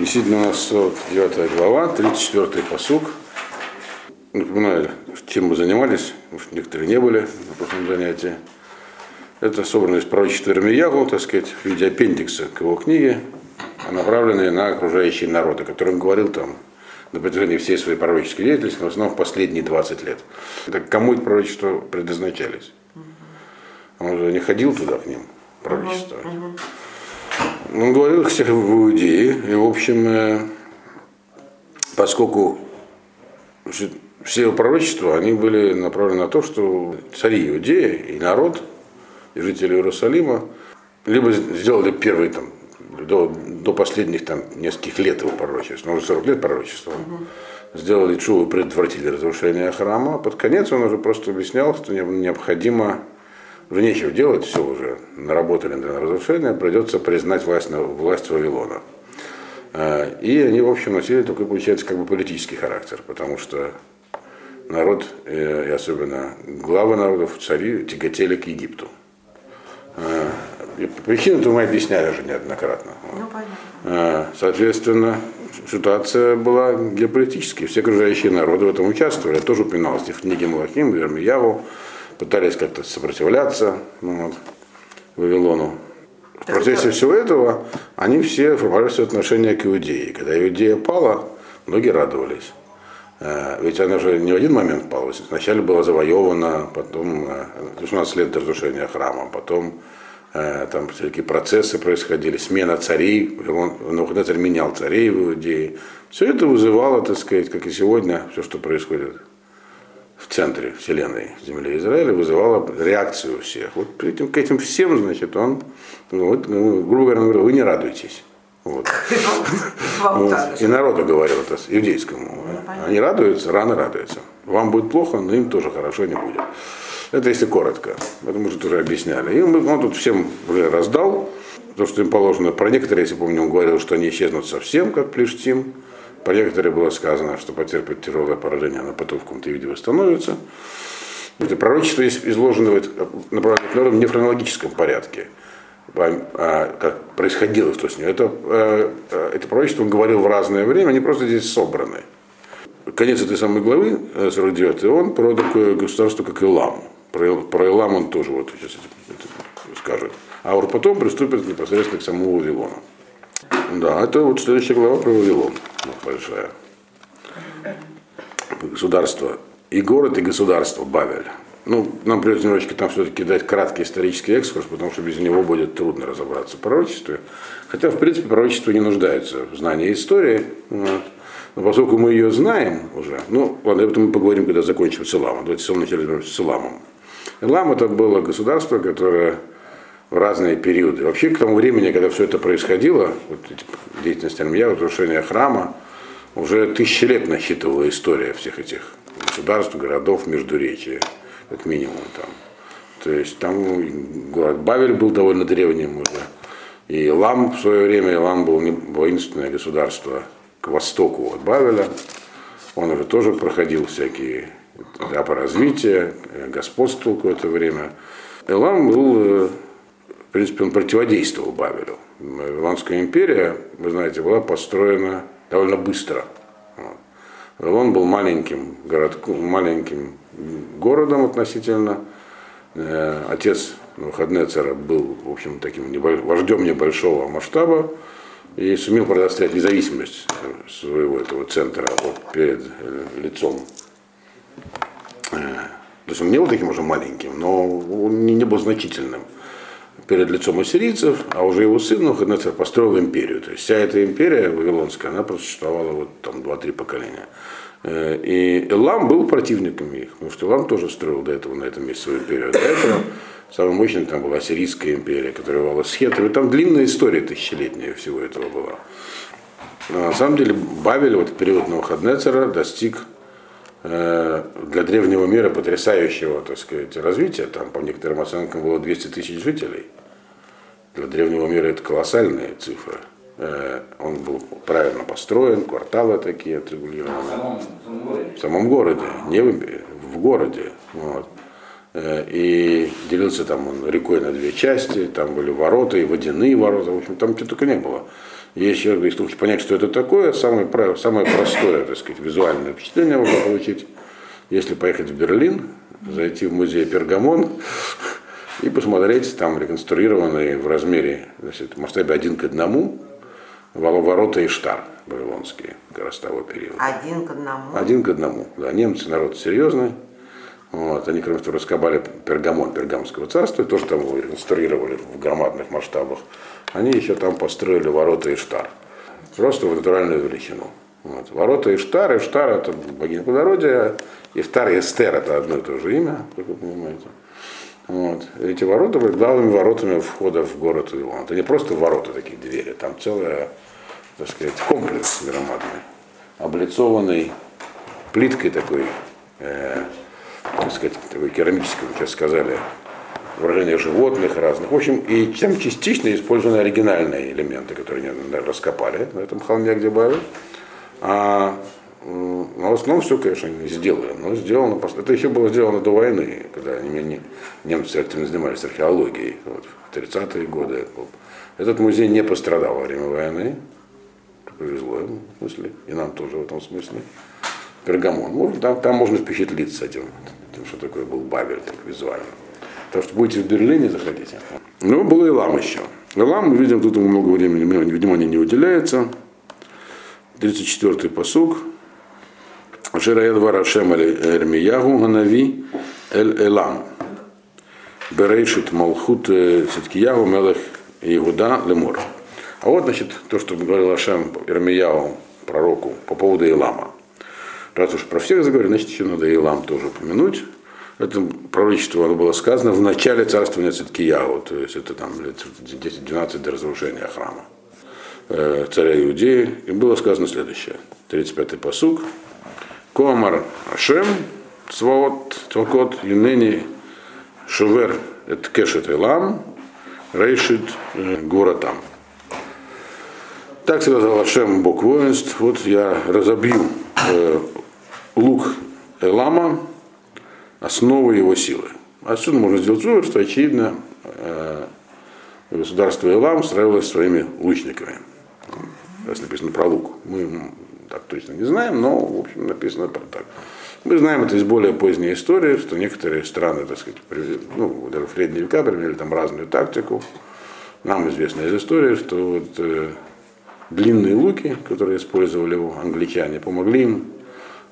Действительно, у нас 49 глава, 34 посук. Напоминаю, чем мы занимались, некоторые не были на прошлом занятии. Это собрано из пророчества Ирмиягу, так сказать, в виде аппендикса к его книге, направленные на окружающие народы, о которых он говорил там на протяжении всей своей пророческой деятельности, в основном в последние 20 лет. Это кому это пророчество предназначались? Он же не ходил туда к ним пророчествовать. Он говорил всех в Иудее, и, в общем, э, поскольку все его пророчества, они были направлены на то, что цари Иудеи и народ, и жители Иерусалима, либо сделали первый там, до, до последних там нескольких лет его пророчества, ну, уже 40 лет пророчества, угу. сделали чуву и предотвратили разрушение храма. Под конец он уже просто объяснял, что необходимо уже нечего делать, все уже наработали на разрушение, придется признать власть, власть Вавилона. А, и они, в общем, носили такой, получается, как бы политический характер, потому что народ, э, и особенно главы народов, цари, тяготели к Египту. А, причину это мы объясняли уже неоднократно. Ну, а, Соответственно, ситуация была геополитической. Все окружающие народы в этом участвовали. Я тоже упоминалось в книге Малахим, Вермияву, пытались как-то сопротивляться ну, вот, Вавилону. В процессе всего этого они все формировали свое отношение к Иудее. Когда Иудея пала, многие радовались. Э, ведь она же не в один момент пала. Сначала была завоевана, потом 18 э, лет до разрушения храма, потом э, там всякие процессы происходили, смена царей, Навуходоносор менял царей в Иудее. Все это вызывало, так сказать, как и сегодня, все, что происходит в центре Вселенной, земли Израиля, вызывало реакцию у всех. Вот к этим, к этим всем, значит, он, ну, вот, ну, грубо говоря, он говорил, вы не радуйтесь. Вот. вот. И народу говорил это, иудейскому. Они радуются, рано радуются. Вам будет плохо, но им тоже хорошо не будет. Это если коротко. Мы уже уже объясняли. И он, он тут всем уже раздал то, что им положено. Про некоторые, если помню, он говорил, что они исчезнут совсем, как Плештим. По некоторым было сказано, что потерпит тяжелое поражение, но потом в каком-то виде восстановится. Это пророчество изложено в направлении не в хронологическом порядке, а, как происходило что с ним. Это, э, э, это пророчество он говорил в разное время, они просто здесь собраны. Конец этой самой главы, 49 э, он про такое государство, как Илам. Про, про Илам он тоже вот сейчас это, скажет. А вот потом приступит непосредственно к самому Вавилону. Да, это вот следующая глава про Вавилон, большая. Государство. И город, и государство Бавель. Ну, нам придется немножечко там все-таки дать краткий исторический экскурс, потому что без него будет трудно разобраться в пророчестве. Хотя, в принципе, пророчество не нуждается в знании истории. Вот. Но поскольку мы ее знаем уже, ну, ладно, об этом мы поговорим, когда закончим с Иламом. Давайте с начали с Иламом. Илам это было государство, которое в разные периоды. Вообще к тому времени, когда все это происходило, вот деятельность Армия, разрушение храма, уже тысячи лет насчитывала история всех этих государств, городов, междуречия, как минимум там. То есть там город Бавель был довольно древним уже. И Лам в свое время, Лам был воинственное государство к востоку от Бавеля. Он уже тоже проходил всякие этапы развития, господствовал какое-то время. Элам был э, в принципе, он противодействовал Бавелю. Вавилонская империя, вы знаете, была построена довольно быстро. Вавилон был маленьким, городком, маленьким городом относительно. Э, отец Навуходнецера был, в общем, таким небольш... вождем небольшого масштаба и сумел предоставить независимость своего этого центра перед э, лицом. Э, то есть он не был таким уже маленьким, но он не был значительным перед лицом ассирийцев, а уже его сын Навуходоносор построил империю. То есть вся эта империя вавилонская, она просуществовала вот там два-три поколения. Э, и Элам был противником их, потому что Элам тоже строил до этого на этом месте свою империю. До этого самой мощной там была Ассирийская империя, которая была с хетами. Там длинная история тысячелетняя всего этого была. Но на самом деле Бавель вот период Навуходнецера достиг э, для древнего мира потрясающего, так сказать, развития. Там, по некоторым оценкам, было 200 тысяч жителей. Для древнего мира это колоссальные цифры. Э, он был правильно построен, кварталы такие отрегулированы. В самом, городе, не в, в городе. Вот. Э, и делился там он рекой на две части, там были ворота и водяные ворота, в общем, там чего только не было. Если если понять, что это такое, самое, самое простое, так сказать, визуальное впечатление можно получить, если поехать в Берлин, зайти в музей Пергамон и посмотреть там реконструированные в размере, значит, в масштабе один к одному ворота Иштар вавилонские, как того периода. Один к одному? Один к одному, да. Немцы народ серьезный. Вот. Они, кроме того, раскопали Пергамон Пергамского царства, тоже там его реконструировали в громадных масштабах. Они еще там построили ворота Иштар. Просто в натуральную величину. Вот. Ворота Иштар, Иштар это богиня плодородия, Иштар и Эстер это одно и то же имя, как вы понимаете. Вот. Эти ворота были главными воротами входа в город Вавилон. Это не просто ворота такие двери, там целая, так сказать, комплекс громадный, облицованный плиткой такой, э, так сказать, такой керамической, как сейчас сказали, выражения животных разных. В общем, и там частично использованы оригинальные элементы, которые они раскопали на этом холме, где Бавель. А но в основном все, конечно, не сделано. Но сделано, это еще было сделано до войны, когда немцы активно занимались археологией вот, в 30-е годы. Этот музей не пострадал во время войны. Повезло ему, в смысле, и нам тоже в этом смысле. Пергамон. Ну, там, там можно впечатлиться этим, тем, что такое был Бабель так, визуально. Так что будете в Берлине, заходите. Ну, был Илам еще. Илам, мы видим, тут ему много времени, внимания не уделяется. 34-й посуг. Шираед Варашем Эрмиягу Ганави Эль Элам. Берейшит Малхут Циткиягу Мелех Игуда Лемур. А вот, значит, то, что говорил Ашем Ирмиягу, пророку, по поводу Илама. Раз уж про всех заговорили, значит, еще надо Илам тоже упомянуть. Это пророчество оно было сказано в начале царствования Циткиягу, то есть это там лет 10-12 до разрушения храма царя Иудеи. И было сказано следующее. 35-й посуг. Коамар Ашем, Цвот, Цвакот, Юнени, Шувер, это Кешет Илам, Рейшит Гуратам. Так сказал Ашем, Бог воинств, вот я разобью э, лук Элама, основу его силы. Отсюда можно сделать вывод, что очевидно э, государство Элам строилось своими лучниками. Здесь написано про лук. Мы так точно не знаем, но, в общем, написано про так. Мы знаем это из более поздней истории, что некоторые страны, так сказать, ну, даже в средние века применяли там разную тактику. Нам известно из истории, что вот, э, длинные луки, которые использовали англичане, помогли им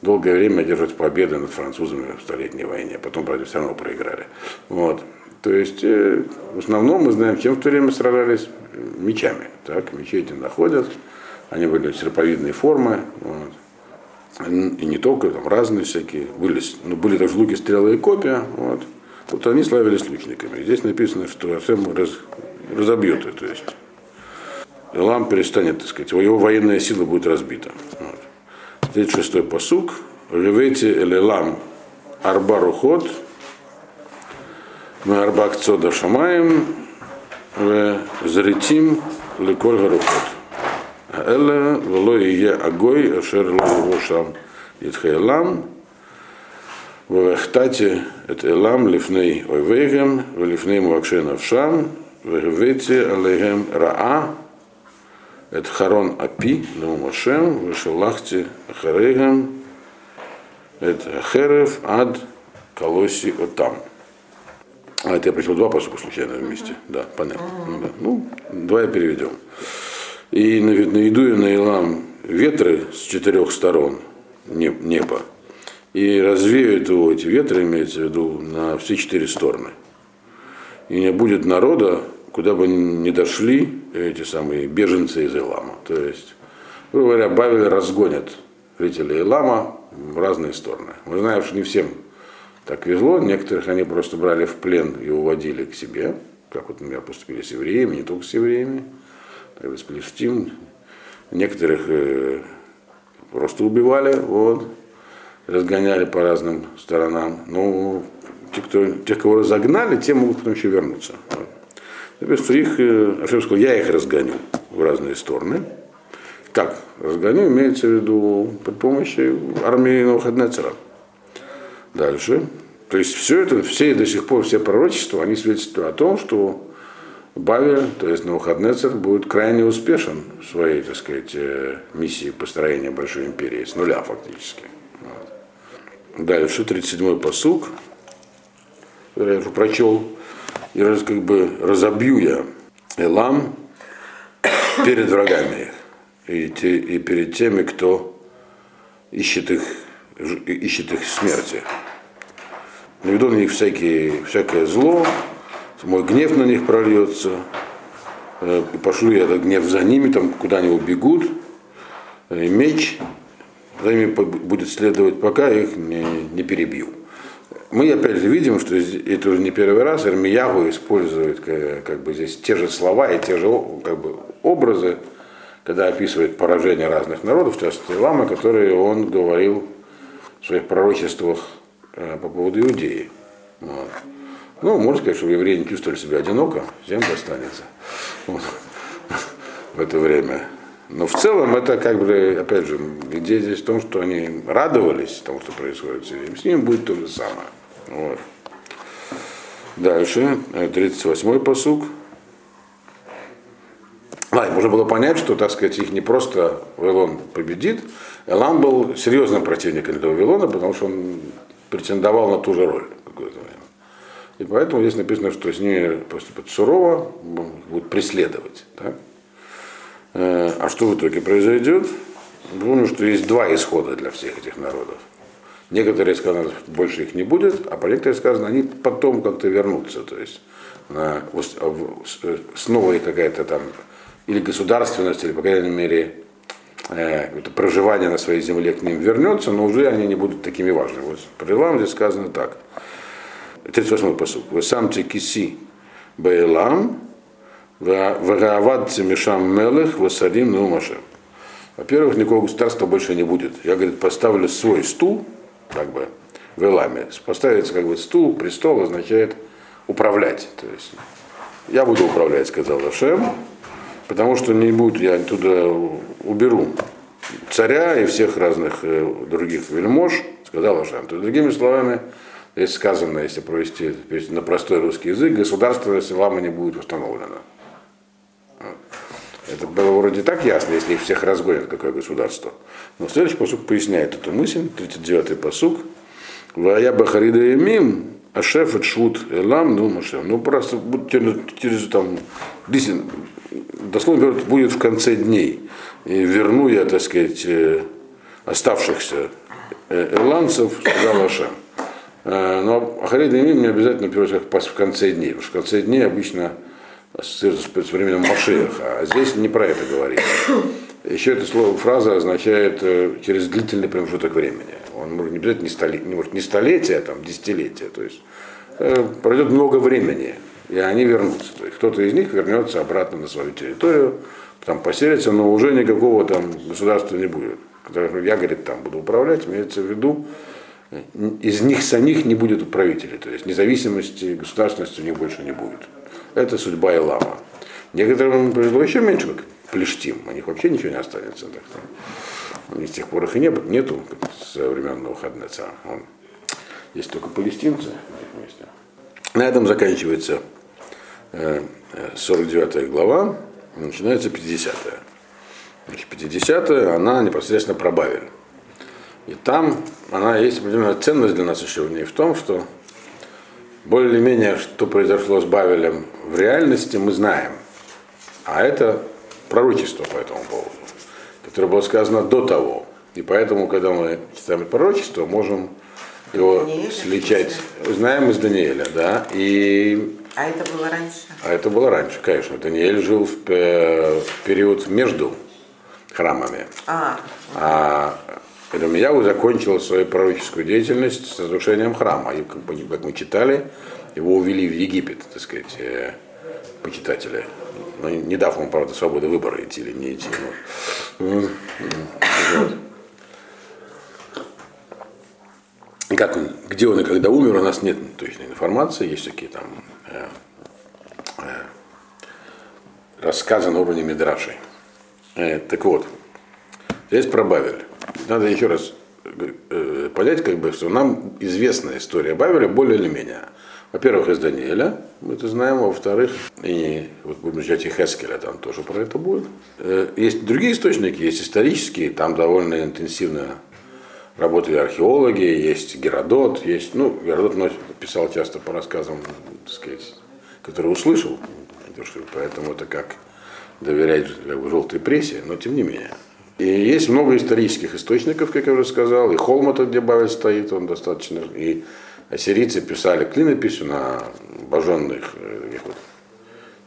долгое время одержать победы над французами в Столетней войне. Потом, правда, все равно проиграли. Вот. То есть, э, в основном мы знаем, чем в то время сражались мечами. Так, мечи эти находят, они были серповидной формы. Вот. И не только, там разные всякие. Были, ну, были также луки, стрелы и копья. Вот. Вот они славились лучниками. Здесь написано, что Ашем раз, разобьет это. То есть Илам перестанет, так сказать, его военная сила будет разбита. Вот. 36-й посук. Ревете элелам арба рухот, мы арбак цода шамаем, заритим леколь гарухот. Эле вло и е агой, ашер ло его шам итхайлам, Вехтати эт элам лифней ойвейгем, лифней мувакшей навшам, вегевете алейгем раа, эт харон апи, наумашем, вешелахти ахарейгем, эт херев ад колоси отам. А это я пришел два посука случайно вместе. Да, понятно. Ну, да. ну давай переведем. И наведу я на Илам ветры с четырех сторон неба. И развеют его эти ветры, имеется в виду, на все четыре стороны. И не будет народа, куда бы ни дошли эти самые беженцы из Илама. То есть, говоря, Бавель разгонят жителей Илама в разные стороны. Мы знаем, что не всем так везло, некоторых они просто брали в плен и уводили к себе, как вот, например, поступили с евреями, не только с евреями Плештим. Некоторых э, просто убивали, вот, разгоняли по разным сторонам. Но те, кто, тех, кого разогнали, те могут потом еще вернуться. Вот. что их, э, Ашем сказал, я их разгоню в разные стороны. Как разгоню, имеется в виду при помощи армии Новохаднецера. Дальше. То есть все это, все до сих пор, все пророчества, они свидетельствуют о том, что Бавель, то есть Навуходнецер, будет крайне успешен в своей, так сказать, э, миссии построения большой империи, с нуля фактически. Вот. Дальше, 37-й посуг, который я уже прочел, и раз, как бы разобью я Элам перед врагами и, те, и перед теми, кто ищет их, ищет их смерти. Наведу на них всякие, всякое зло, мой гнев на них прольется, э, и пошлю я этот гнев за ними, там куда они убегут, и меч за ними будет следовать, пока их не, не перебью. Мы опять же видим, что это уже не первый раз Эрмиягу использует как, как бы здесь те же слова и те же как бы, образы, когда описывает поражение разных народов, в частности Лама, которые он говорил в своих пророчествах э, по поводу Иудеи. Вот. Ну, можно сказать, что евреи не чувствовали себя одиноко, всем достанется вот. в это время. Но в целом это как бы, опять же, идея здесь в том, что они радовались тому, что происходит с ними. С ними будет то же самое. Вот. Дальше, 38-й посуг. А, можно было понять, что, так сказать, их не просто Вавилон победит. Элам был серьезным противником для Вавилона, потому что он претендовал на ту же роль какое-то время. И поэтому здесь написано, что с ними поступят сурово, будут преследовать. Так? Э, а что в итоге произойдет? Помню, что есть два исхода для всех этих народов. Некоторые сказано, больше их не будет, а по некоторые сказано, они потом как-то вернутся. То есть на, с новой какая-то там или государственность, или, по крайней мере, э, проживание на своей земле к ним вернется, но уже они не будут такими важными. Вот про Илам здесь сказано так. 38-й посуд. Вы сам киси баэлам, вагаавадцы мишам мелых, васарим наумашем. Во-первых, никакого государства больше не будет. Я, говорит, поставлю свой стул, как бы, в Эламе. Поставится как бы стул, престол означает управлять. То есть я буду управлять, сказал Ашем, потому что не будет, я туда уберу царя и всех разных э, других вельмож, сказал Ашем. То есть, другими словами, Здесь сказано, если провести на простой русский язык, государство ислама не будет установлено. Это было вроде так ясно, если их всех разгонят, какое государство. Но следующий посук поясняет эту мысль, 39-й посук. Вая Бахарида Емим, Ашеф и Швуд Элам, ну Машем. Ну просто через там, дословно будет в конце дней. И верну я, так сказать, э, оставшихся э, эланцев, сказал Ашем. Э, но Ахарей Демим не обязательно как в конце дней, потому что в конце дней обычно ассоциируется с временем Машеха, а здесь не про это говорится. Еще это слово, фраза означает э, через длительный промежуток времени. Он может не обязательно не, столи, не, может, не столетие, а там десятилетия. То есть э, пройдет много времени, и они вернутся. То есть кто-то из них вернется обратно на свою территорию, там поселится, но уже никакого там государства не будет. Я, говорит, там буду управлять, имеется в виду, из них самих не будет управителей, то есть независимости, государственности у них больше не будет. Это судьба Илама. Некоторым повезло еще меньше, как Плештим, у них вообще ничего не останется. Так что, у них с тех пор их и не, нету со времен Навуходнеца. Есть только палестинцы на этом заканчивается 49 э, глава, начинается 50-я. 50-я, она непосредственно про Бавель. И там она есть определенная ценность для нас еще в ней в том, что более-менее, что произошло с Бавелем в реальности, мы знаем. А это пророчество по этому поводу, которое было сказано до того. И поэтому, когда мы читаем пророчество, можем его Даниэля, сличать. Знаем из Даниэля, да. И... А это было раньше? А это было раньше, конечно. Даниэль жил в, в период между храмами. А, а Иеремьяу закончил свою пророческую деятельность с разрушением храма. И, как мы читали, его увели в Египет, так сказать, э, почитатели. Но не дав ему, правда, свободы выбора идти или не идти. Но... Вот. Как он, где он и когда умер, у нас нет точной информации, есть такие там э, э, рассказы на уровне Медрашей. Э, так вот, здесь про Бавель надо еще раз э, понять, как бы, что нам известна история Бавеля более или менее. Во-первых, из Даниэля, мы это знаем, во-вторых, и вот будем изучать и Хескеля, там тоже про это будет. Э, есть другие источники, есть исторические, там довольно интенсивно работали археологи, есть Геродот, есть, ну, Геродот писал часто по рассказам, так сказать, которые услышал, поэтому это как доверять желтой прессе, но тем не менее. И есть много исторических источников, как я уже сказал, и Холмота, где Бавель стоит, он достаточно, и ассирийцы писали клинописью на боженных э, таких вот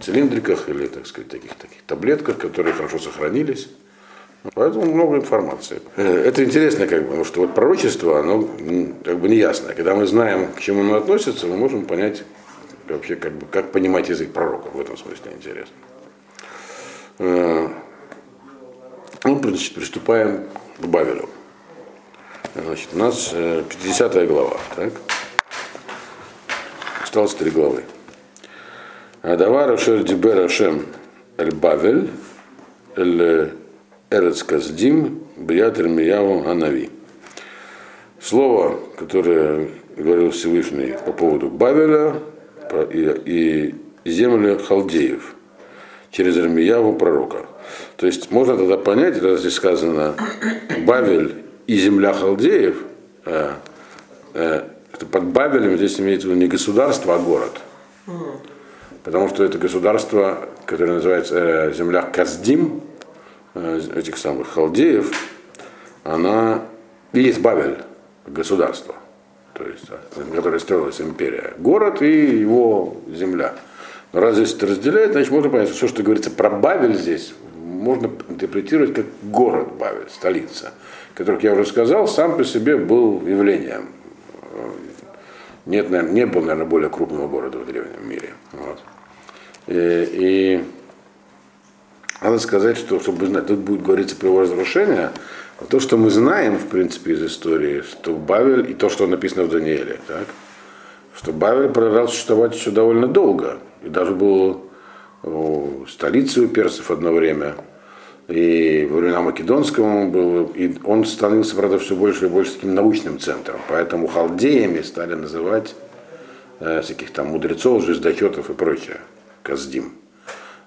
цилиндриках или, так сказать, таких, таких таблетках, которые хорошо сохранились. Поэтому много информации. Э, это интересно, как бы, потому что вот пророчество, оно как бы неясно. Когда мы знаем, к чему оно относится, мы можем понять вообще, как бы, как понимать язык пророка. В этом смысле интересно. Э, ну, значит, приступаем к Бавелю. Значит, у нас 50 э, глава. Так? Осталось три главы. Адавар Ашер Дибер Ашем Эль Бавель Эль Эрец Каздим Брият Ирмияву Анави. Слово, которое говорил Всевышний по поводу Бавеля и, и земли халдеев через Ирмияву пророка. То есть можно тогда понять, когда здесь сказано Бавель и земля халдеев, э, э, под Бавелем здесь имеется в виду не государство, а город. Потому что это государство, которое называется э, земля Каздим, э, этих самых халдеев, она и есть Бавель, государство, то есть, на которое строилась империя. Город и его земля. Но раз здесь это разделяет, значит можно понять, что все, что говорится про Бавель здесь, можно интерпретировать как город Бавель, столица, который, я уже сказал, сам по себе был явлением. Нет, наверное, не был, наверное, более крупного города в древнем мире. Вот. И, и надо сказать, что, чтобы знать, тут будет говориться про его разрушение, а то, что мы знаем, в принципе, из истории, что Бавель, и то, что написано в Данииле, так, что Бавель продолжал существовать еще довольно долго, и даже был столицей у персов одно время, и во времена Македонского он был, и он становился, правда, все больше и больше таким научным центром. Поэтому халдеями стали называть э, всяких там мудрецов, звездочетов и прочее, Каздим.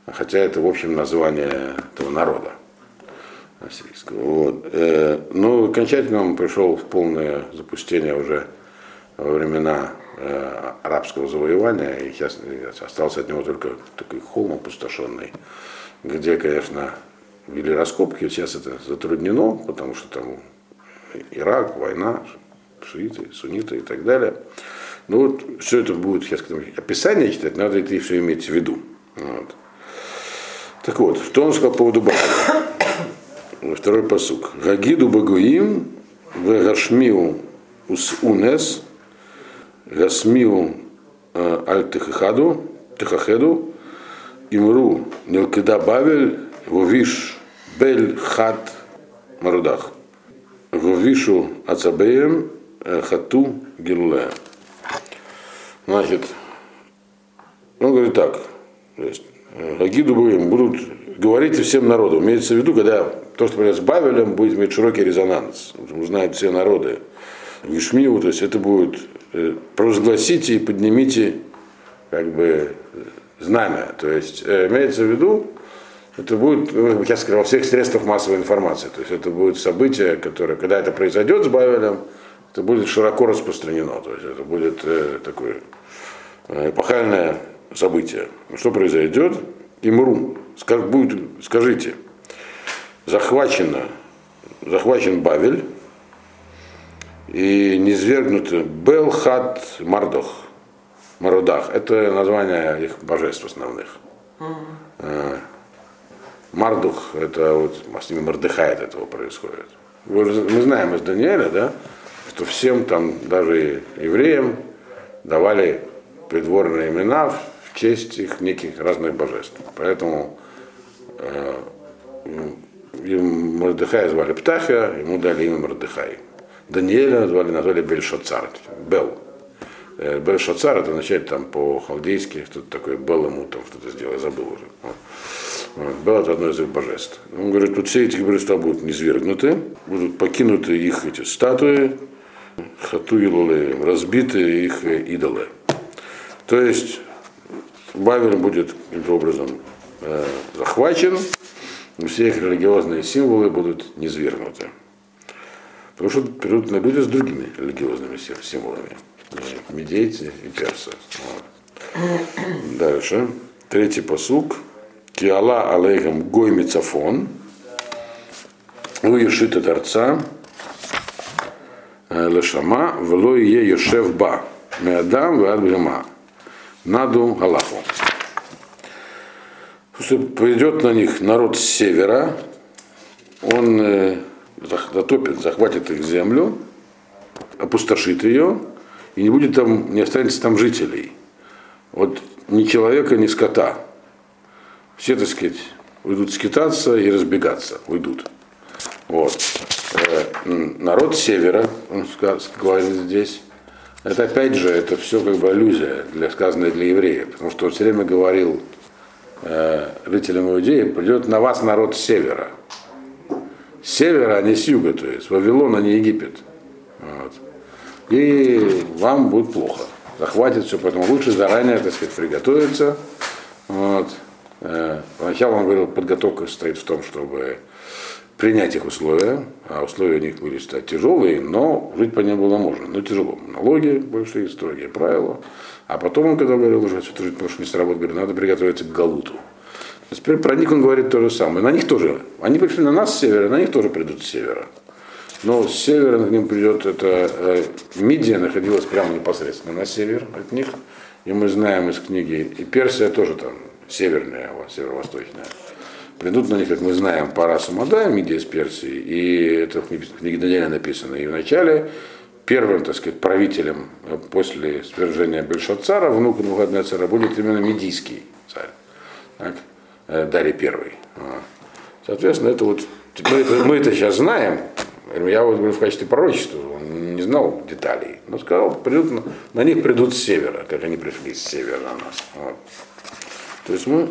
Хотя это, в общем, название этого народа ассирийского. Вот. Э, ну, окончательно он пришел в полное запустение уже во времена э, арабского завоевания, и сейчас остался от него только такой холм опустошенный, где, конечно, вели раскопки, сейчас это затруднено, потому что там Ирак, война, шииты, сунниты и так далее. Ну вот все это будет, сейчас описание читать, надо это все иметь в виду. Вот. Так вот, что он сказал по поводу Бахара? Второй посук. Гагиду багуим, вегашмиу ус унес, гасмиу э, аль тихаду, тихахеду, имру нилкида бавель, вовиш бель хат марудах. Вовишу ацабеем э, хату гилулея. Значит, он говорит так, то есть, Агиду будем, будут говорить всем народам. Имеется в виду, когда то, что говорят с Бавелем, будет иметь широкий резонанс. Узнают все народы. Вишмиу, то есть это будет э, провозгласите и поднимите как бы знамя. То есть э, имеется в виду, это будет, ну, я сказал, во всех средствах массовой информации. То есть это будет событие, которое, когда это произойдет с Бавелем, это будет широко распространено. То есть это будет э, такое э, эпохальное событие. Что произойдет? Имру. Скаж, будет, скажите, захвачено, захвачен Бавель и низвергнуты Белхат Мардох. Марудах. Это название их божеств основных. Mm-hmm. Мардух, это вот с ними Мордыхай от этого происходит. Мы знаем из Даниэля, да, что всем там, даже евреям, давали придворные имена в честь их неких разных божеств. Поэтому э, Мордыхая звали Птахия, ему дали имя Мордыхай. Даниэля назвали, назвали Бельшоцар, Бел. Э, Бельшоцар это означает там по-халдейски, что-то такое Белому там что-то сделал, забыл уже. Вот. Бел это одно из их божеств. Он говорит, тут все эти божества будут низвергнуты, будут покинуты их эти статуи, хату и разбиты их идолы. То есть Бавель будет каким-то образом э, захвачен, и все их религиозные символы будут низвергнуты. Потому что придут на люди с другими религиозными символами. Медейцы и персы. Вот. Дальше. Третий посук. Киала алейхам гой мицафон. Уешита торца. Лешама. Вело е йошев ба. Меадам вад бгема. Наду Галаху. Придет на них народ с севера, он э, затопит, захватит их землю, опустошит ее, и не будет там, не останется там жителей. Вот ни человека, ни скота. Все, так сказать, уйдут скитаться и разбегаться, уйдут. Вот. Э, народ севера, он говорит здесь, это опять же, это все как бы аллюзия, для, сказанная для евреев, потому что он все время говорил э, жителям Иудеи, придет на вас народ севера. С севера, а не с юга, то есть Вавилон, а не Египет. Вот. И вам будет плохо. Захватит все, поэтому лучше заранее, так сказать, приготовиться. Вот. Э, поначалу он говорил, подготовка стоит в том, чтобы принять их условия, а условия у них были стать тяжелые, но жить по ним было можно, но тяжело. Налоги большие, строгие правила. А потом он, когда говорил уже, что жить может не сработать, говорит, надо приготовиться к Галуту. А теперь про них он говорит то же самое. На них тоже. Они пришли на нас с севера, на них тоже придут с севера. Но с севера к ним придет это э, Мидия находилась прямо непосредственно на север от них. И мы знаем из книги, и Персия тоже там северная, северо-восточная придут на них, как мы знаем, пара Самада, Мидия с Персии, и это в книге Даниэля написано. И вначале первым, так сказать, правителем э, после свержения Бельшацара, внука Навуходоносора, будет именно Медийский царь, так, э, Дарий Первый. Соответственно, это вот, мы это, мы это сейчас знаем, я вот говорю в качестве пророчества, он не знал деталей, но сказал, придут, на них придут с севера, как они пришли с севера на нас. Вот. То есть мы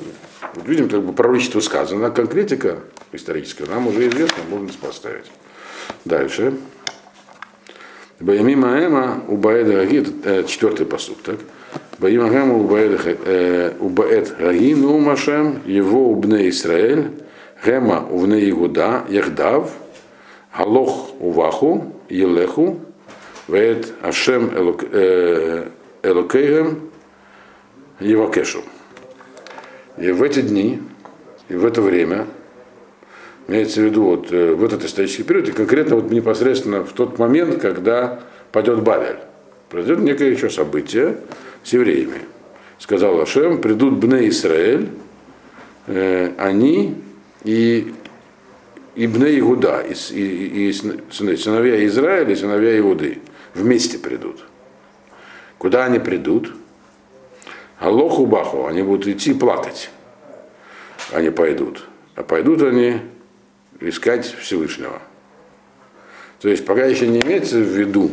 видим, как бы пророчество сказано, конкретика историческая нам уже известна, можно поставить. Дальше. Баямима Эма Убаэда Гаги, это э, четвертый посуд, так? Баямима Эма Убаэд Гаги Нумашем, его убне Исраэль, Гема увне Игуда, Яхдав, Галох Уваху, Елеху, Веет Ашем э, Элокейгем, Евакешу. И в эти дни, и в это время, имеется в виду вот э, в этот исторический период, и конкретно вот непосредственно в тот момент, когда падет Бавель, произойдет некое еще событие с евреями. Сказал Ашем, придут Бне Израиль, э, они и, и Бне Игуда, и, и, и сыновья Израиля и сыновья Иуды вместе придут. Куда они придут? Алоху Баху, они будут идти плакать. Они пойдут. А пойдут они искать Всевышнего. То есть пока еще не имеется в виду,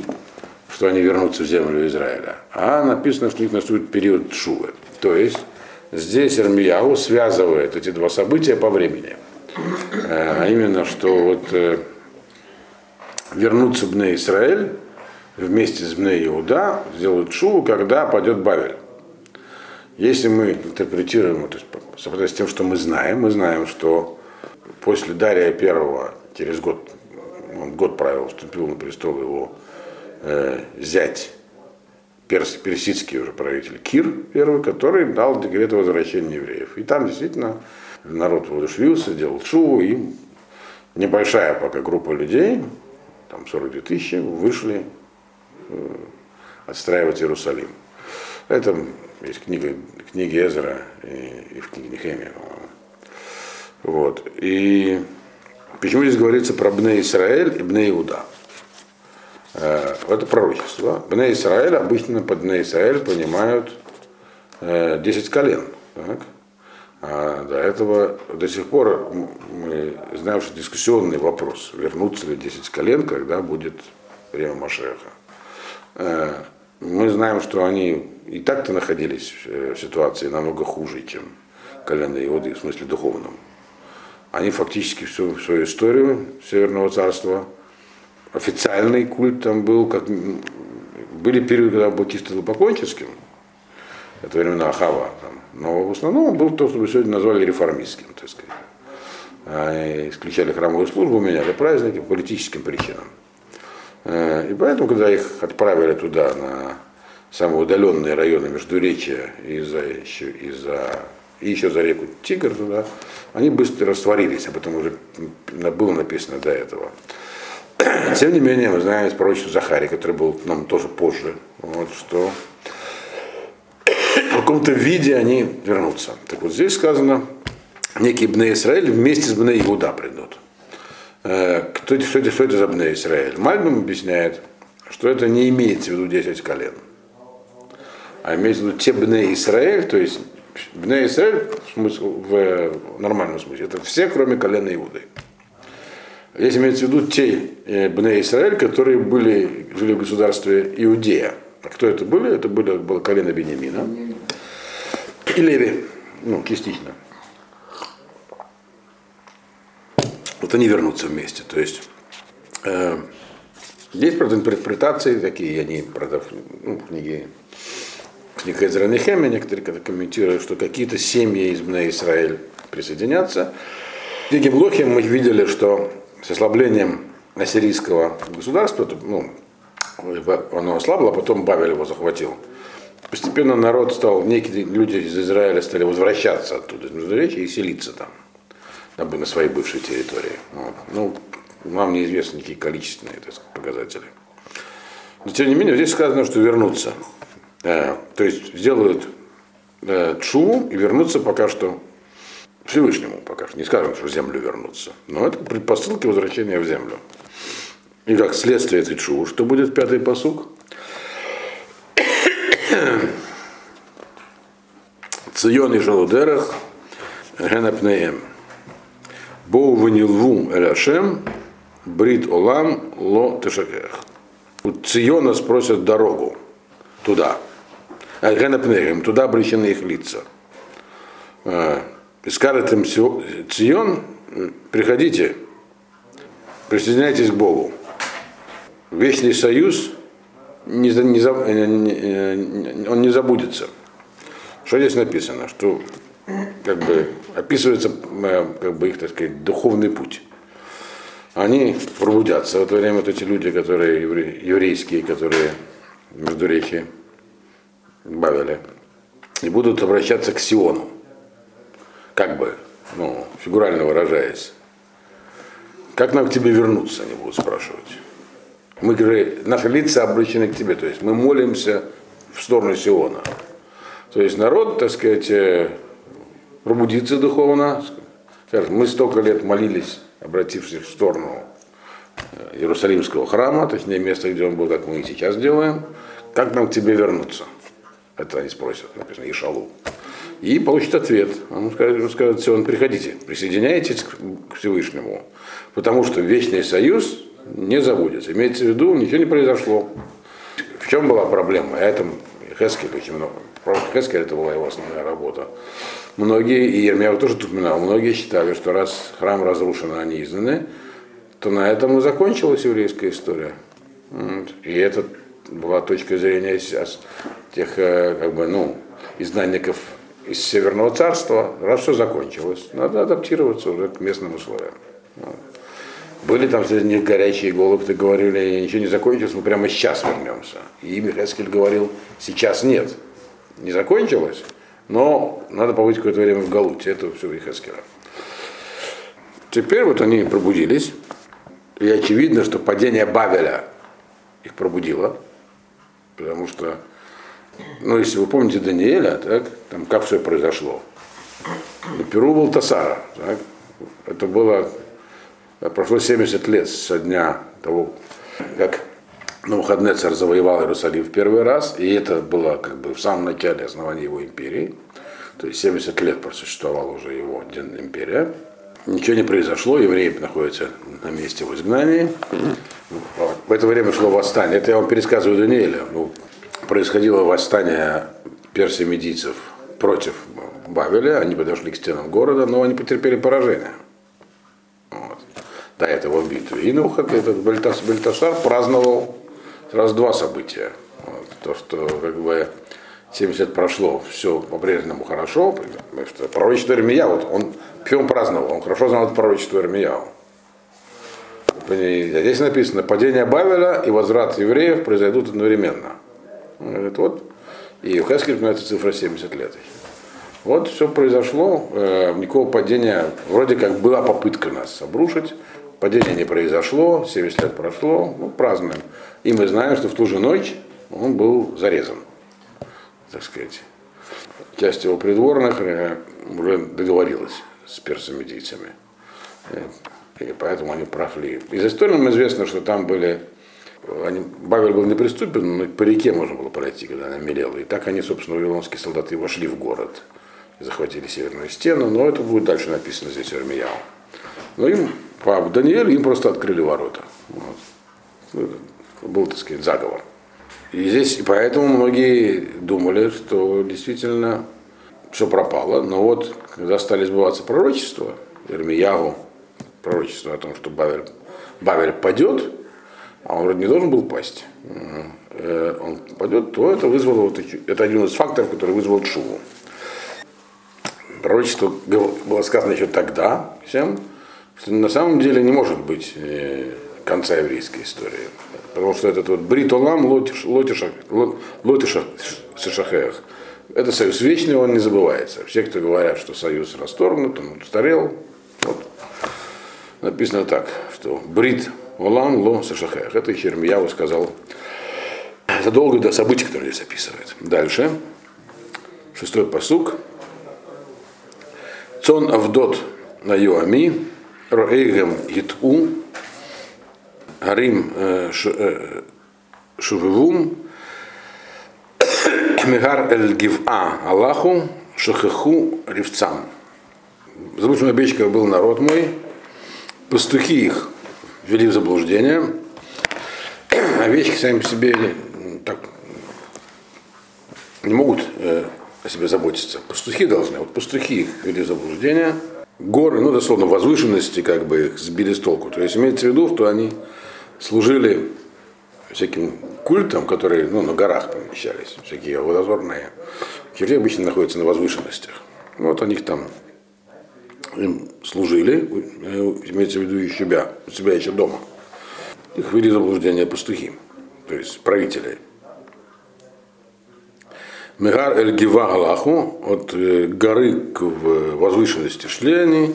что они вернутся в землю Израиля, а написано, что их наступит период Шувы. То есть здесь Армияу связывает эти два события по времени. А именно, что вот э, вернуться в Бне Израиль вместе с Бне Иуда сделают Шуву, когда падет Бавель. Если мы интерпретируем это совпадая с тем, что мы знаем, мы знаем, что после Дария Первого, через год, он год правил, вступил на престол его э, зять, перс, персидский уже правитель Кир первый, который дал декрет о возвращении евреев. И там действительно народ воодушевился, делал шоу, и небольшая пока группа людей, там 42 тысячи, вышли э, отстраивать Иерусалим. Это есть книга, книги Эзера и, и в книге Нехемия. Вот. И почему здесь говорится про Бне Исраэль и Бне Иуда? Э, это пророчество. Бне Исраэль обычно под Бне Исраэль понимают 10 э, колен. Так? А до этого до сих пор мы знаем, что дискуссионный вопрос, вернутся ли 10 колен, когда будет время Машеха. Э, мы знаем, что они и так-то находились в ситуации намного хуже, чем колено Иуды, в смысле духовном. Они фактически всю свою историю Северного царства, официальный культ там был, как были периоды, когда был чисто это времена Ахава, там, Но в основном он был то, что мы сегодня назвали реформистским, так сказать. Они исключали храмовую службу, меняли праздники по политическим причинам. Э, и поэтому, когда их отправили туда, на самые удаленные районы Междуречия, из-за еще, из-за, и еще за реку Тигр туда, они быстро растворились, об этом уже было написано до этого. Тем не менее, мы знаем из пророчества Захария, который был нам тоже позже, вот, что в каком-то виде они вернутся. Так вот здесь сказано, некий Бне Израиль вместе с Бне Иуда придут. Э, кто, что, это, что это за Бне Израиль? Мальбим объясняет, что это не имеется в виду 10 колен, а имеется в виду те Бне Израиль, то есть Бне Израиль в, в нормальном смысле, это все, кроме колена Иуды. Здесь имеется в виду те э, Бне Израиль, которые были, жили в государстве Иудея. А кто это были? Это были, было колено Бениамина и Леви, ну, частично. Вот они вернутся вместе. То есть э, есть, правда, интерпретации такие, они, правда, ну, в книге книга Эзра Нехемия, некоторые комментируют, что какие-то семьи из Бне Израиль присоединятся. В книге Блохим мы видели, что с ослаблением ассирийского государства, ну, оно ослабло, а потом Бавель его захватил. Постепенно народ стал, некие люди из Израиля стали возвращаться оттуда, из Междуречия, и селиться там, на, своей бывшей территории. Вот. Ну, нам неизвестны никакие количественные так сказать, показатели. Но тем не менее, здесь сказано, что вернутся. Э, то есть сделают э, чу и вернутся пока что Всевышнему пока что. Не скажем, что в землю вернутся. Но это предпосылки возвращения в землю. И как следствие этой чу, что будет пятый посук? Цион и Жалудерах Генапнеем. Боу ванилву эляшем брит олам ло тешакех. У Циона спросят дорогу туда. Генапнеем, туда обречены их лица. А, и скажет им Цион, приходите, присоединяйтесь к Богу. Вечный союз не, не, не, он не забудется. Что здесь написано? Что как бы описывается э, как бы их, так сказать, духовный путь. Они пробудятся. В это время вот эти люди, которые еврейские, которые между реки Бавеля, и будут обращаться к Сиону как бы, ну, фигурально выражаясь, как нам к тебе вернуться, они будут спрашивать. Мы, наши лица обращены к тебе, то есть мы молимся в сторону Сиона. То есть народ, так сказать, пробудится духовно. Скажем, мы столько лет молились, обратившись в сторону э, Иерусалимского храма, точнее место, где он был, как мы и сейчас делаем. Как нам к тебе вернуться? Это они спросят, написано, Ишалу и получит ответ. Он скажет, он приходите, присоединяйтесь к Всевышнему, потому что вечный союз не забудется. Имеется в виду, ничего не произошло. В чем была проблема? Я этом Хескель очень много. Правда, Хескель это была его основная работа. Многие, и Ермияу тоже упоминал, многие считали, что раз храм разрушен, а они изданы, то на этом и закончилась еврейская история. И это была точка зрения тех, э, как бы, ну, изгнанников из Северного царства, раз все закончилось, надо адаптироваться уже к местным условиям. Были там среди них горячие головы, говорили, ничего не закончилось, мы прямо сейчас вернемся. И Михаил говорил, сейчас нет, не закончилось, но надо побыть какое-то время в Галуте, это все Михаскера. Теперь вот они пробудились, и очевидно, что падение Бавеля их пробудило, потому что ну, если вы помните Даниэля, так, там как все произошло. На Перу был Тасара. Так, это было, прошло 70 лет со дня того, как Навуходнецар завоевал Иерусалим в первый раз, и это было как бы в самом начале основания его империи. То есть 70 лет просуществовала уже его империя. Ничего не произошло, евреи находятся на месте в изгнании. В это время шло восстание. Это я вам пересказываю Даниэля. Ну, происходило восстание персия-медийцев против Бавеля, они подошли к стенам города, но они потерпели поражение. Вот. До этого в битве. И Нухат, этот Бельтас, Бельтасар праздновал сразу два события. Вот. То, что как бы 70 лет прошло, все по-прежнему хорошо, потому что пророчество Ирмия, вот он пьем праздновал, он хорошо знал это пророчество Ирмияу. Здесь написано, падение Бавеля и возврат евреев произойдут одновременно. Он говорит, вот, и в Хескеле упоминается цифра 70 лет. Вот все произошло, э, никакого падения, вроде как была попытка нас обрушить, падения не произошло, 70 лет прошло, ну, празднуем. И мы знаем, что в ту же ночь он был зарезан, так сказать. Часть его придворных э, уже договорилась с персами-медийцами. Э, и поэтому они прошли. Из истории нам известно, что там были они, Бавель был неприступен, но по реке можно было пройти, когда она мелела. И так они, собственно, вавилонские солдаты вошли в город и захватили северную стену, но это будет дальше написано здесь в Армияу. Но им, по Даниэлю, им просто открыли ворота. Вот. Ну, был, так сказать, заговор. И здесь, и поэтому многие думали, что действительно все пропало. Но вот, когда стали сбываться пророчества, Ирмиягу, пророчество о том, что Бавель, Бавель падет, а он вроде не должен был пасть, э, он падет, то это вызвало, вот, это один из факторов, который вызвал Чуву. Пророчество было сказано еще тогда всем, что на самом деле не может быть э, конца еврейской истории. Потому что этот вот Брит Олам Лотиша, Сашахеях, это союз вечный, он не забывается. Все, кто говорят, что союз расторгнут, он устарел, вот. написано так, что Брит Олам Ло Сашахеях. Это Хермияу сказал задолго до событий, которые здесь описывает. Дальше. Шестой посук. Цон Авдот на Юами, Роэйгем Гиту, Арим э, э, Шувевум, Мегар Эль Гива Аллаху, Шахаху Ривцам. Заблудшим обещанным был народ мой, пастухи их ввели в заблуждение, овечки сами по себе так не могут э, о себе заботиться. Пастухи должны. Вот пастухи их ввели в заблуждение. Горы, ну, дословно, возвышенности как бы их сбили с толку. То есть имеется в виду, что они служили всяким культам, которые ну, на горах помещались, всякие водозорные. Херли обычно находятся на возвышенностях. Вот они там им служили, э, имеется в виду и себя, у себя еще дома. Их ввели в заблуждение пастухи, то есть правители. Мегар эль Гива Галаху, от э, горы к возвышенности шли они,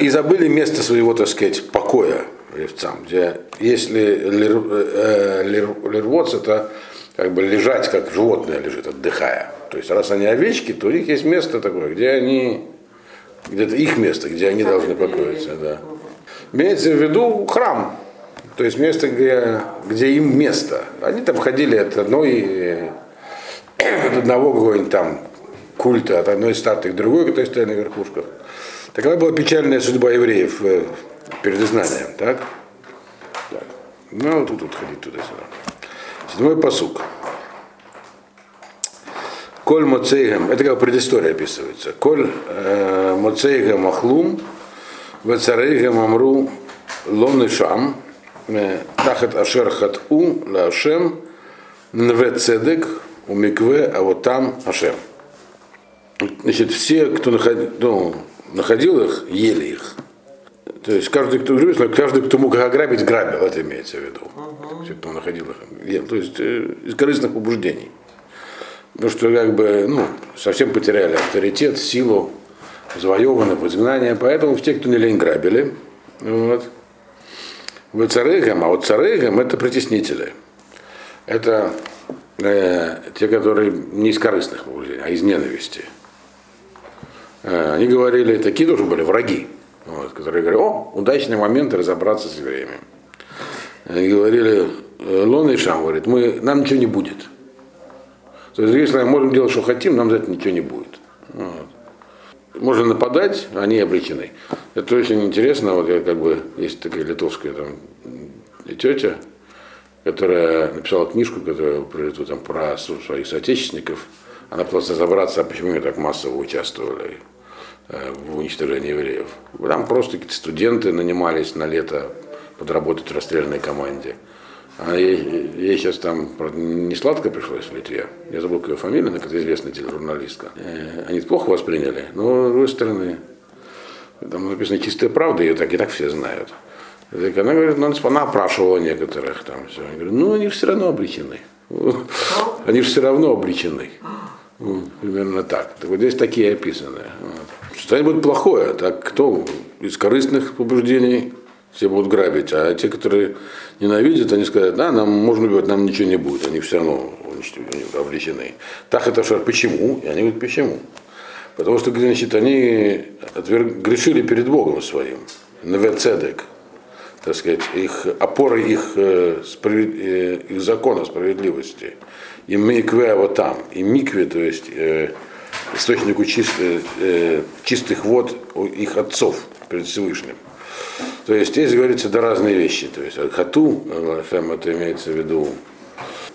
и забыли место своего, так сказать, покоя ревцам, где если э, лирвоц, это как бы лежать, как животное лежит, отдыхая. То есть раз они овечки, то у них есть место такое, где они, где-то их место, где они должны покоиться. Да. Имеется в виду храм, то есть место, где, где им место. Они там ходили от одной от одного какого-нибудь там культа, от одной статуи к другой, которая стояла на верхушках. Такова была печальная судьба евреев э, перед изгнанием. Так? так. Ну, вот тут, тут ходить туда-сюда. Седьмой посук. Коль Моцейгам, это как предыстория описывается. Коль э, Моцейгам Ахлум, Вацарейгам Амру Лон и Шам, э, Тахат Ашер Хат У, Лашем, Нве Цедек, у Микве, а вот там Ашем. Значит, все, кто находил, ну, находил их, ели их. То есть каждый, кто каждый, кто мог ограбить, грабил, это имеется в виду. Uh-huh. Все, кто находил их, ел. То есть э, из корыстных побуждений. Потому что как бы, ну, совсем потеряли авторитет, силу, завоеваны в изгнание. Поэтому те, кто не лень, грабили. Вот. Вы царыгам, а вот царыгам это притеснители. Это э, те, которые не из корыстных побуждений, а из ненависти. Э, они говорили, такие тоже были враги, вот, которые говорили, о, удачный момент разобраться с евреями. Они говорили, «Э, Лон и Шам говорит, мы, нам ничего не будет. То есть, если мы можем делать, что хотим, нам за это ничего не будет. Вот. Можно нападать, они обречены. Это очень интересно, вот я как бы, есть такая литовская там тетя, которая написала книжку, которая там, про своих соотечественников. Она пыталась разобраться, а почему они так массово участвовали э, в уничтожении евреев. Там просто какие-то студенты нанимались на лето подработать в расстрельной команде. А ей, ей сейчас там правда, не сладко пришлось в Литве. Я забыл, какая фамилия, она какая-то известная тележурналистка. Э, Они плохо восприняли, но с другой стороны, там написано чистая правда, ее так и так все знают. Так она говорит, ну, она опрашивала некоторых там все. Я говорю, ну они все равно обречены. Они же все равно обречены. Вот, примерно так. Так вот здесь такие описаны. Что-нибудь плохое, так кто из корыстных побуждений все будут грабить, а те, которые ненавидят, они скажут, да, нам можно убивать, нам ничего не будет, они все равно обречены. Так это что, почему? И они говорят, почему? Потому что, значит, они отверг... грешили перед Богом своим. Навецедек. Так сказать, их опорой их, э, справед... э, их закона справедливости. И микве вот там. И микве, то есть э, источнику чистых, э, чистых вод их отцов перед Всевышним. То есть здесь говорится да разные вещи. То есть хату, это имеется в виду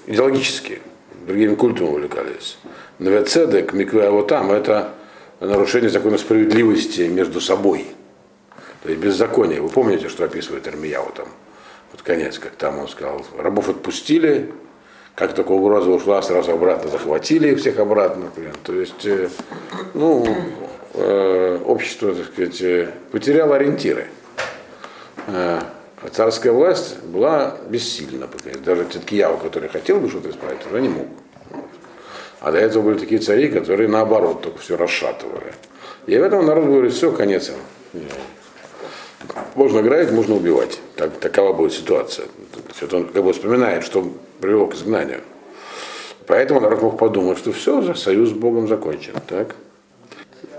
идеологически, другими культами увлекались. Навецедек, микве вот там, это нарушение закона справедливости между собой. То есть беззаконие. Вы помните, что описывает Армияу там? Вот конец, как там он сказал, рабов отпустили, как только угроза ушла, сразу обратно захватили всех обратно. Блин. То есть, э, ну, э, общество, так сказать, э, потеряло ориентиры. Э, царская власть была бессильна. Даже Циткияу, который хотел бы что-то исправить, уже не мог. А до этого были такие цари, которые наоборот только все расшатывали. И в этом народ говорит, все, конец им. Можно грабить, можно убивать. Так, такова будет ситуация. Это он как бы вспоминает, что привело к изгнанию. Поэтому народ мог подумать, что все, союз с Богом закончен. Так?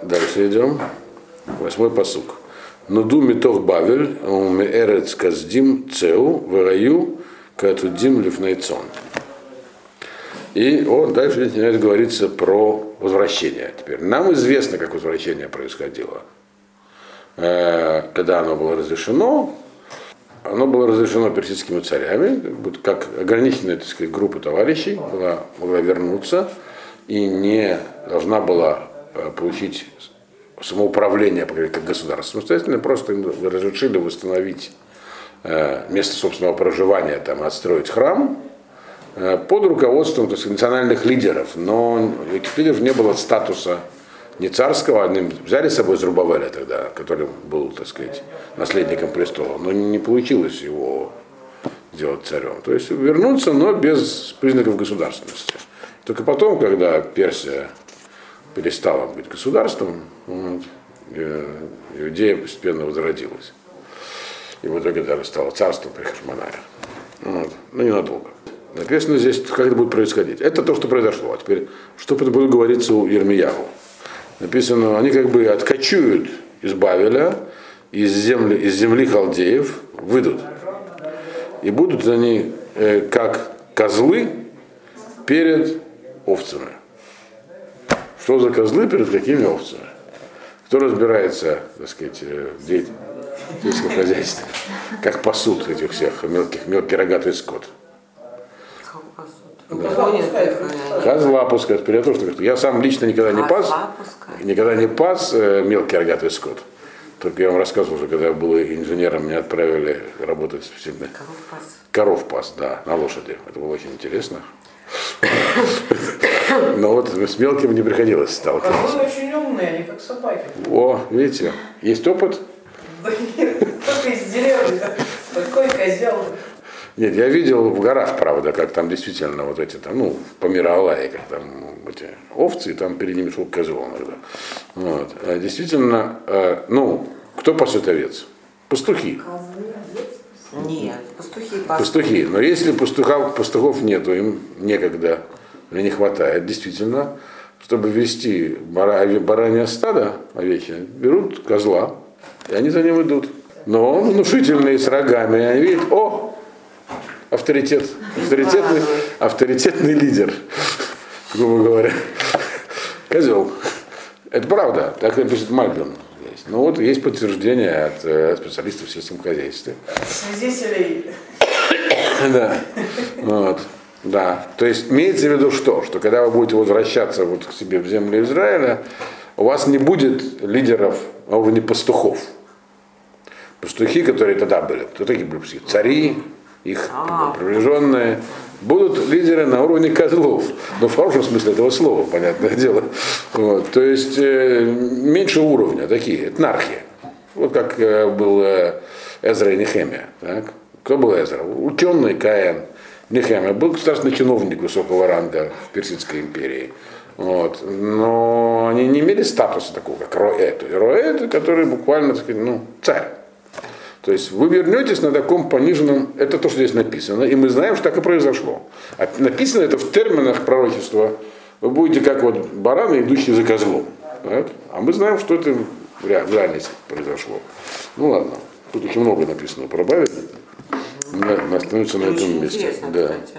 Дальше идем. Восьмой посук. Нуду митох бавель, умеэрец каздим цеу, вараю, катудим лифнайцон. И он дальше начинает говориться про возвращение. Теперь нам известно, как возвращение происходило. Когда оно было разрешено, оно было разрешено персидскими царями, как ограниченная так сказать, группа товарищей была, могла вернуться и не должна была получить самоуправление как государство самостоятельно, просто им разрешили восстановить место собственного проживания, там, отстроить храм, под руководством так сказать, национальных лидеров, но у этих лидеров не было статуса не царского, одним взяли с собой Зрубавеля тогда, который был, так сказать, наследником престола, но не получилось его сделать царем. То есть вернуться, но без признаков государственности. Только потом, когда Персия перестала быть государством, вот, Иудея постепенно возродилась. И в итоге даже стало царством при Хашманае. Вот. Но ненадолго. Написано здесь, как это будет происходить. Это то, что произошло. А теперь, что будет говориться у Ермиягу? Написано, они как бы откачуют из Бавеля, из земли, из земли халдеев, выйдут. И будут они э, как козлы перед овцами. Что за козлы перед какими овцами? Кто разбирается, так сказать, э, в сельском хозяйстве, как пасут этих всех мелких, мелкий рогатый скот? Да. Козла пускать. При том, что я сам лично никогда не пас, никогда не пас э, мелкий рогатый скот. Только я вам рассказывал, что когда я был инженером, меня отправили работать всегда. Коров пас. Коров пас, да, на лошади. Это было очень интересно. Но вот с мелким не приходилось сталкиваться. Коровы очень умные, они как собаки. О, видите, есть опыт? Да нет, только из деревни. Такой козел. Нет, я видел в горах, правда, как там действительно вот эти там, ну, по Миралае, как там эти овцы, и там перед ними шел козел иногда. Вот. А действительно, э, ну, кто пасет овец? Пастухи. Нет, пастухи пасут. Пастухи. Но если пастуха, пастухов нету, им некогда или не хватает, действительно, чтобы вести бара, баранье стадо овечье, берут козла, и они за ним идут. Но он внушительный, с рогами, и они видят, о, авторитет, авторитетный, авторитетный лидер, грубо говоря. Козел. Это правда, так и пишет Мальбин. Ну вот есть подтверждение от э, специалистов в сельском хозяйстве. Свидетелей. Да. Вот. Да. То есть имеется в виду что? Что когда вы будете возвращаться вот к себе в землю Израиля, у вас не будет лидеров на уровне пастухов. Пастухи, которые тогда были, кто такие были пастухи? Цари, их А. будут лидеры на уровне козлов. Но в хорошем смысле этого слова, понятное дело. Вот. То есть э, меньше уровня, такие, этнархия. Вот как э, был э, Эзра и Нехемия. Так? Кто был Эзра? Ученый Каин. Нехемия был государственный чиновник высокого ранга в Персидской империи. Вот. Но они не имели статуса такого, как Роэ. То есть Роэ который буквально, так сказать, ну, царь. То есть вы вернетесь на таком пониженном, это то, что здесь написано, и мы знаем, что так и произошло. А написано это в терминах пророчества. Вы будете как вот бараны, идущие за козлом. Так? А мы знаем, что это в ре- в реальности произошло. Ну ладно, тут очень много написано про Бавель. Мы остановимся на этом месте. Да, кстати.